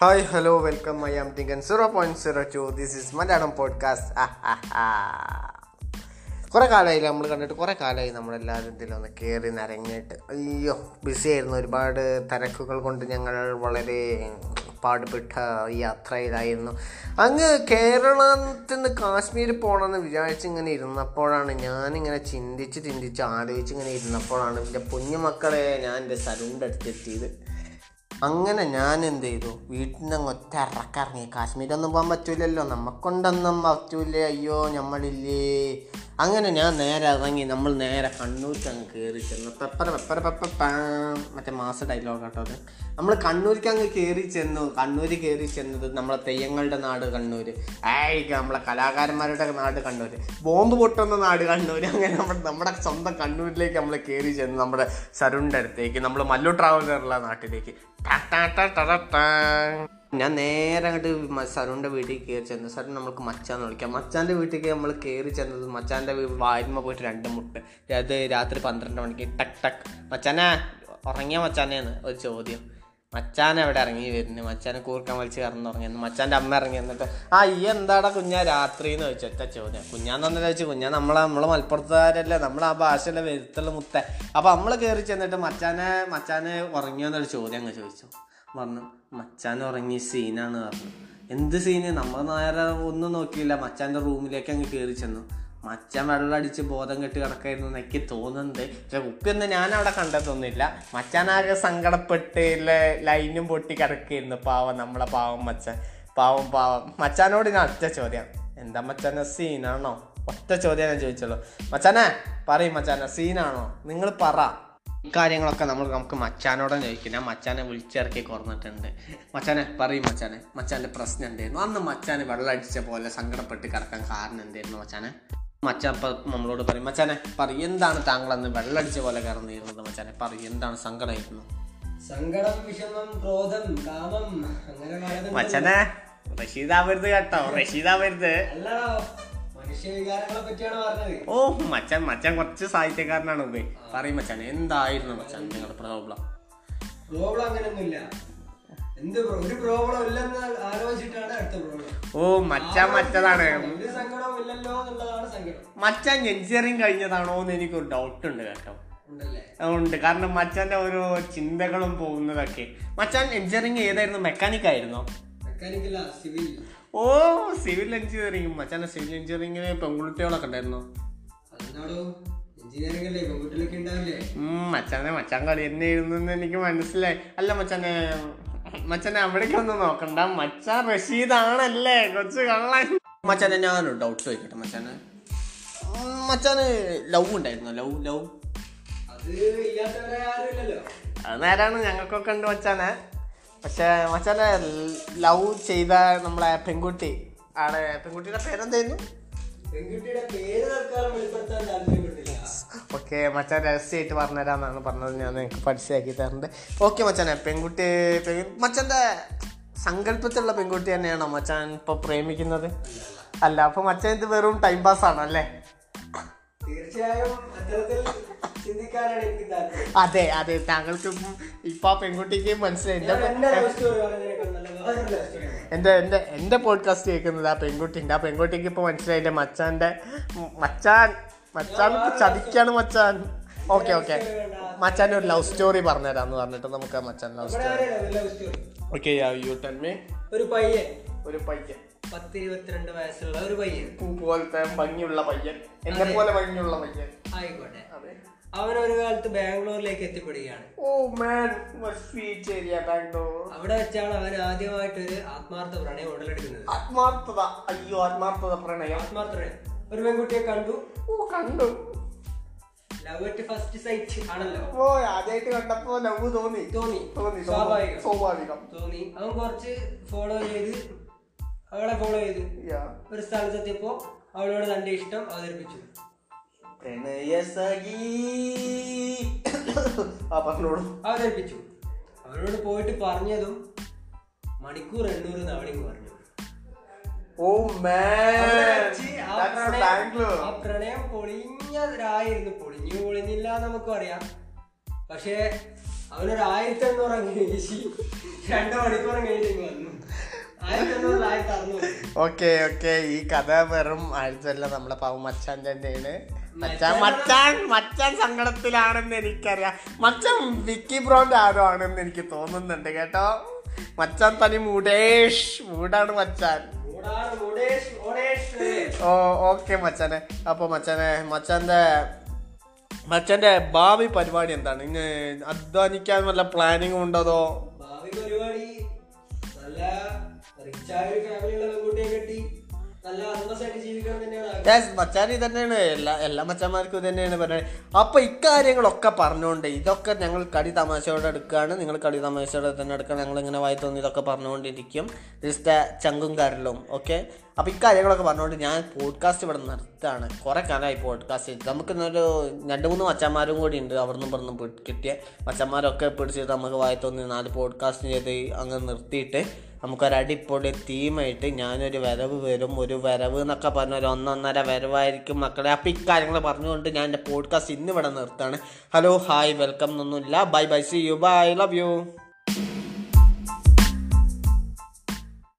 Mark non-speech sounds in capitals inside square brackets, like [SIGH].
Hi hello welcome I am thinking zero point zero two this is Malayalam podcast കുറേ കാലമായി നമ്മൾ കണ്ടിട്ട് കുറേ കാലമായി നമ്മളെല്ലാവരും ഇതിലൊന്ന് കയറി നിരങ്ങിയിട്ട്. അയ്യോ ബിസി ആയിരുന്നു. ഒരുപാട് തിരക്കുകൾ കൊണ്ട് ഞങ്ങൾ വളരെ പാടുപെട്ട യാത്രയിലായിരുന്നു. അങ്ങ് കേരളത്തിൽ നിന്ന് കാശ്മീർ പോകണമെന്ന് വിചാരിച്ച് ഇങ്ങനെ ഇരുന്നപ്പോഴാണ് ഞാനിങ്ങനെ ചിന്തിച്ച് ചിന്തിച്ച് ആലോചിച്ച് ഇങ്ങനെ ഇരുന്നപ്പോഴാണ് എന്റെ കുഞ്ഞുമക്കളെ ഞാൻ എന്റെ സലൂണിന്റെ അടുത്തെത്തിയത് അങ്ങനെ ഞാൻ എന്ത് ചെയ്തു വീട്ടിൽ നിന്ന് ഒറ്റ ഇറക്കിറങ്ങി കാശ്മീരൊന്നും പോകാൻ പറ്റൂലല്ലോ. നമുക്കൊണ്ടൊന്നും പറ്റൂലേ. അയ്യോ നമ്മളില്ലേ അങ്ങനെ ഞാൻ നേരെ ഇറങ്ങി നമ്മൾ നേരെ കണ്ണൂർക്ക് അങ്ങ് കയറി ചെന്ന് പെപ്പറ പെപ്പറ പെപ്പ പാ മറ്റേ മാസ ഡയലോഗ് കേട്ടോ അത്. നമ്മൾ കണ്ണൂർക്ക് അങ്ങ് കയറി ചെന്നു. കണ്ണൂർ കയറി ചെന്നത് നമ്മളെ തെയ്യങ്ങളുടെ നാട് കണ്ണൂർ ആയി നമ്മളെ കലാകാരന്മാരുടെ നാട് കണ്ണൂർ ബോംബ് പൊട്ടുന്ന നാട് കണ്ണൂർ അങ്ങനെ നമ്മുടെ നമ്മുടെ സ്വന്തം കണ്ണൂരിലേക്ക് നമ്മൾ കയറി ചെന്നു നമ്മുടെ സരുണ്ടടുത്തേക്ക് നമ്മൾ മല്ലു ട്രാവലറുള്ള നാട്ടിലേക്ക്. ടാ ടാ ടാ ടാ ടാ. ഞാൻ നേരെ അങ്ങോട്ട് സരുണിന്റെ വീട്ടിൽ കയറി ചെന്നു സരുൺ നമുക്ക് മച്ചാന്ന് വിളിക്കാം. മച്ചാന്റെ വീട്ടിലേക്ക് നമ്മൾ കയറി ചെന്നത് മച്ചാന്റെ വായ്മ പോയിട്ട് രണ്ട് മുട്ട് അത് രാത്രി പന്ത്രണ്ട് മണിക്ക് ടക്ക് ടക്ക് മച്ചാനെ ഉറങ്ങിയ മച്ചാനേന്ന് ഒരു ചോദ്യം. മച്ചാൻ അവിടെ ഇറങ്ങി വരുന്നു? മച്ചാനെ കൂർക്കാൻ വലിച്ച് കറന്നുറങ്ങിയെന്ന് മച്ചാന്റെ അമ്മ ഇറങ്ങി എന്നിട്ട് ആ ഈ എന്താടാ കുഞ്ഞാ രാത്രി? എന്ന് ചോദിച്ചു. ഒറ്റ ചോദ്യം. കുഞ്ഞാന്ന് ചോദിച്ചു കുഞ്ഞാ നമ്മളെ നമ്മൾ മലപ്പുറത്തുകാരല്ലേ? നമ്മളെ ആ ഭാഷയിലെ വരുത്തുള്ള മുത്ത? അപ്പം നമ്മൾ കയറി ചെന്നിട്ട് മച്ചാനെ മച്ചാനെ ഉറങ്ങിയോ എന്നൊരു ചോദ്യം അങ്ങ് ചോദിച്ചു. പറഞ്ഞു മച്ചാൻ ഉറങ്ങിയ സീനാണ് പറഞ്ഞു. എന്ത് സീന്? നമ്മൾ നേരെ ഒന്നും നോക്കിയില്ല. മച്ചാന്റെ റൂമിലേക്ക് അങ്ങ് കയറി ചെന്നു. മച്ചാൻ വെള്ളം അടിച്ച് ബോധം കെട്ട് കിടക്കായിരുന്നു. എനിക്ക് തോന്നുന്നുണ്ട് പക്ഷെ ഉപ്പൊന്നും ഞാൻ അവിടെ കണ്ടെത്തൊന്നുമില്ല മച്ചാനാകെ സങ്കടപ്പെട്ട് ലൈനും പൊട്ടി കിടക്കായിരുന്നു. പാവം നമ്മളെ പാവം മച്ചാൻ. പാവം പാവം. മച്ചാനോട് ഞാൻ ഒറ്റ ചോദ്യം. എന്താ മച്ചാനെ സീനാണോ? ഒറ്റ ചോദ്യം ഞാൻ ചോദിച്ചുള്ളൂ. മച്ചാനെ പറയും മച്ചാനെ സീനാണോ? നിങ്ങൾ പറ. ഇക്കാര്യങ്ങളൊക്കെ നമ്മൾ നമുക്ക് മച്ചാനോടെ ചോദിക്കും. ഞാൻ മച്ചാനെ വിളിച്ചിറക്കി കുറഞ്ഞിട്ടുണ്ട് മച്ചാനെ പറയും മച്ചാനെ. മച്ചാന്റെ പ്രശ്നം എന്തായിരുന്നു? അന്ന് മച്ചാനെ വെള്ളമടിച്ച പോലെ സങ്കടപ്പെട്ട് കിടക്കാൻ കാരണം എന്തായിരുന്നു മച്ചാനെ? മച്ചാൻ നമ്മളോട് പറയും മച്ചാനെ പറയും എന്താണ് താങ്കൾ അന്ന് വെള്ളമടിച്ച പോലെ കിടന്നിരുന്നത് മച്ചാനെ? പറയും എന്താണ് സങ്കടമായിരുന്നു? സങ്കടം വിഷമം ക്രോധം കാമം അങ്ങനെ മച്ചാനെ റഷീദാവരുത് കേട്ടോ റഷീദാവരുത്. അല്ലടോ ഓ മച്ചാൻ മച്ചാൻ കുറച്ച് സാഹിത്യക്കാരനാണ് ഉപേ പറയും മച്ചാൻ എന്തായിരുന്നു മച്ചാൻ നിങ്ങളുടെ പ്രോബ്ലം? പ്രോബ്ലം അങ്ങനെയൊന്നുമില്ല എന്ത് ഒരു പ്രോബ്ലം ഇല്ലെന്ന് ആലോചിച്ചിട്ടാണ് അടുത്ത പ്രോബ്ലം. ഓ മച്ചാൻ മറ്റതാണ്. മച്ചാൻ എഞ്ചിനീയറിംഗ് കഴിഞ്ഞതാണോ എന്ന് എനിക്കൊരു ഡൗട്ട് ഉണ്ട് കേട്ടോ. ഉണ്ട്. കാരണം മച്ചാന്റെ ഓരോ ചിന്തകളും പോകുന്നതൊക്കെ. മച്ചാൻ എഞ്ചിനീയറിംഗ് ഏതായിരുന്നു? മെക്കാനിക് ആയിരുന്നോ? മെക്കാനിക്കല്ല സിവിൽ ഓ സിവിൽ എഞ്ചിനീയറിംഗ് മച്ചാന്റെ സിവിൽ എഞ്ചിനീയറിംഗിന് പെൺകുട്ടികളൊക്കെ ഉണ്ടായിരുന്നോ? മച്ചാനെ മച്ചാൻ കളി തന്നെ എഴുതുന്നെന്ന് എനിക്ക് മനസ്സിലായി. അല്ല മച്ചാനെ മച്ചാനെ അവിടേക്ക് ഒന്ന് നോക്കണ്ട. മച്ചാൻ റഷീദാണല്ലേ? കൊച്ചു കള്ളൻ. മച്ചാനെ ഞാനൊരു ഡൗട്ട് ചോദിക്കട്ടെ മച്ചാനെ. മച്ചാന് ലവ് ഉണ്ടായിരുന്നു? ലവ് ലവ് അത് നേരാണ് ഞങ്ങൾക്കൊക്കെ ഉണ്ട് മച്ചാനെ. പക്ഷെ മച്ചാനെ ലവ് ചെയ്ത നമ്മളെ പെൺകുട്ടി ആണ്. പെൺകുട്ടിയുടെ പേരെന്തായിരുന്നു? ഓക്കെ മച്ചാൻ രഹസ്യമായിട്ട് പറഞ്ഞുതരാന്നാണ് പറഞ്ഞത്. ഞാൻ നിങ്ങൾക്ക് പഠിച്ചാക്കി തരുന്നുണ്ട് ഓക്കെ മച്ചാനെ പെൺകുട്ടി മച്ചാന്റെ സങ്കല്പത്തിലുള്ള പെൺകുട്ടി തന്നെയാണോ മച്ചാൻ ഇപ്പോൾ പ്രേമിക്കുന്നത്? അല്ല അപ്പോൾ മച്ചാൻ ഇത് വെറും ടൈം പാസ് ആണല്ലേ? തീർച്ചയായും അതെ അതെ താങ്കൾക്ക് ഇപ്പൊ ആ പെൺകുട്ടിക്ക് മനസ്സിലായി. എന്റെ എന്റെ പോഡ്കാസ്റ്റ് കേൾക്കുന്നത് ആ പെൺകുട്ടിന്റെ? ആ പെൺകുട്ടിക്ക് ഇപ്പോൾ മനസ്സിലായില്ലേ മച്ചാന്റെ? മച്ചാൻ മച്ചാൻ ചതിക്കാണ് മച്ചാൻ. Okay okay. മച്ചാന്റെ ഒരു ലവ് സ്റ്റോറി പറഞ്ഞുതരാന്ന് പറഞ്ഞിട്ട് നമുക്ക് മച്ചാൻ love story okay you tell me ഒരു പയ്യൻ. ഒരു പയ്യൻ. പത്ത് ഇരുപത്തിരണ്ട് വയസ്സുള്ള ഒരു പയ്യൻ. പൂ പോലത്തെ ഭംഗിയുള്ള പയ്യൻ. എന്നെ പോലെ ഭംഗിയുള്ള പയ്യൻ. ആയിക്കോട്ടെ. അതെ. അവൻ ഒരു കാലത്ത് ബാംഗ്ലൂരിലേക്ക് എത്തിപ്പെടുകയാണ്. Oh man sweet area Bangalore. അവിടെ വെച്ചാണ് അവൻ ആദ്യമായിട്ടൊരു ആത്മാർത്ഥ പ്രണയം ഉടലെടുക്കുന്നത്. ആത്മാർത്ഥത അയ്യോ ആത്മാർത്ഥത പ്രണയം. ആത്മാർത്ഥ പ്രണയം ഒരു പെൺകുട്ടിയെ കണ്ടു. ഓ കണ്ടു. ലവ് അറ്റ് ഫസ്റ്റ് സൈറ്റ് ആണല്ലോ. ഓ ആദ്യമായിട്ട് കണ്ടപ്പോ ലവ് തോന്നി. തോന്നി. തോന്നി സ്വാഭാവികം. സ്വാഭാവികം. തോന്നി. അവൻ കുറച്ച് ഫോളോ ചെയ്ത് അവളെ ഫോളോ ചെയ്തു. ഒരു സ്ഥലത്തെത്തിയപ്പോ അവളോട് തന്റെ ഇഷ്ടം അവതരിപ്പിച്ചു. [COUGHS] ആ പറഞ്ഞോളൂ അവരേൽപ്പിച്ചു അവരോട് പോയിട്ട് പറഞ്ഞതും മണിക്കൂർ എണ്ണൂറ് തവണയും പറഞ്ഞു. ഓ ആ പ്രണയം- പൊളിഞ്ഞതിലായിരുന്നു പൊളിഞ്ഞു പൊളിഞ്ഞില്ല നമുക്ക് അറിയാം. പക്ഷേ അവനൊരു ആയിരത്തി എണ്ണൂറ് കഴിച്ചു രണ്ടു മണിക്കൂർ കഴിഞ്ഞ് വന്നു. ഓക്കെ ഓക്കെ ഈ കഥ വെറും ആഴ്ചയല്ല. നമ്മളെ പാവം മച്ചാൻ തന്നെയാണ്. മച്ചാൻ മച്ചാൻ മച്ചാൻ സങ്കടത്തിലാണെന്ന് എനിക്കറിയാം. മച്ചാൻ വിക്കി ബ്രോന്റെ ആരോ ആണെന്ന് എനിക്ക് തോന്നുന്നുണ്ട് കേട്ടോ. മച്ചാൻ തനി മൂടേഷ്. മൂടാണ് മച്ചാൻ. ഓ ഓക്കെ മച്ചാനെ. അപ്പോൾ മച്ചാനെ മച്ചാന്റെ മച്ചാന്റെ ഭാവി പരിപാടി എന്താണ്? ഇങ്ങനെ അധ്വാനിക്കാൻ വല്ല പ്ലാനിങ് ഉണ്ടോ മച്ചാൻ ഇത് തന്നെയാണ് എല്ലാ എല്ലാ മച്ചാന്മാർക്കും ഇത് തന്നെയാണ് പറഞ്ഞത്. അപ്പൊ ഇക്കാര്യങ്ങളൊക്കെ പറഞ്ഞുകൊണ്ട് ഇതൊക്കെ ഞങ്ങൾ കടി തമാശയോടെ എടുക്കുകയാണ് നിങ്ങൾ കടി തമാശയോടെ തന്നെ എടുക്കുക ഞങ്ങൾ ഇങ്ങനെ വായി തോന്നി ഇതൊക്കെ പറഞ്ഞുകൊണ്ടിരിക്കും ജസ്റ്റ് ചങ്കും കരലും ഓക്കെ അപ്പൊ ഇക്കാര്യങ്ങളൊക്കെ പറഞ്ഞുകൊണ്ട് ഞാൻ പോഡ്കാസ്റ്റ് ഇവിടെ നിർത്താണ്. കുറേ കാലമായി പോഡ്കാസ്റ്റ് ചെയ്ത് നമുക്ക് ഇന്നൊരു രണ്ട് മൂന്ന് മച്ചന്മാരും കൂടി ഉണ്ട് അവിടെ നിന്നും കിട്ടിയ മച്ചന്മാരൊക്കെ പിടിച്ചിട്ട് നമുക്ക് വായി തോന്നി നാല് പോഡ്കാസ്റ്റ് ചെയ്ത് അങ്ങ് നിർത്തിയിട്ട് നമുക്കൊരു അടിപൊളി തീമായിട്ട് ഞാനൊരു വരവ് വരും. ഒരു വരവ് എന്നൊക്കെ പറഞ്ഞ ഒരു ഒന്നൊന്നര വരവായിരിക്കും മക്കളെ. അപ്പം ഇക്കാര്യങ്ങൾ പറഞ്ഞുകൊണ്ട് ഞാൻ എന്റെ പോഡ്കാസ്റ്റ് ഇന്ന് ഇവിടെ നിർത്താണ്. ഹലോ ഹായ് വെൽക്കം എന്നൊന്നുമില്ല. Bye bye see you bye love you